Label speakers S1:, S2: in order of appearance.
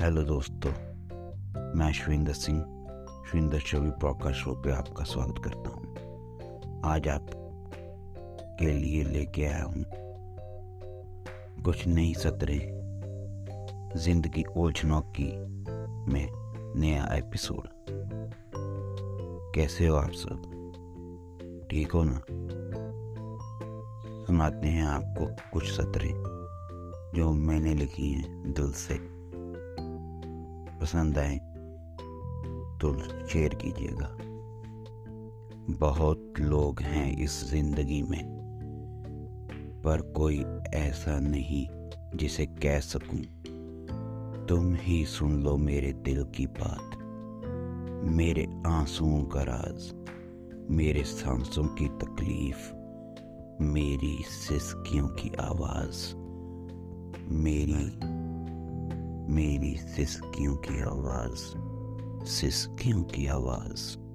S1: Hello दोस्तों, मैं Shivinder Singh, Shivinder Chhavi podcast show पे आपका स्वागत करता हूँ। आज आप के लिए लेके आया हूँ कुछ नई सतरें, ज़िंदगी ओलझनोक की में नया एपिसोड। कैसे हो आप सब? ठीक हो ना? सुनाते हैं आपको कुछ सतरें जो मैंने लिखी हैं दिल से। पसंद आए तो शेयर कीजिएगा। बहुत लोग हैं इस ज़िंदगी में, पर कोई ऐसा नहीं जिसे कह सकूँ, तुम ही सुन लो मेरे दिल की बात, मेरे आंसुओं का राज, मेरे सांसों की तकलीफ़, मेरी सिसकियों की आवाज़, मेरी मेरी सिसकियों की आवाज़ सिसकियों की आवाज़।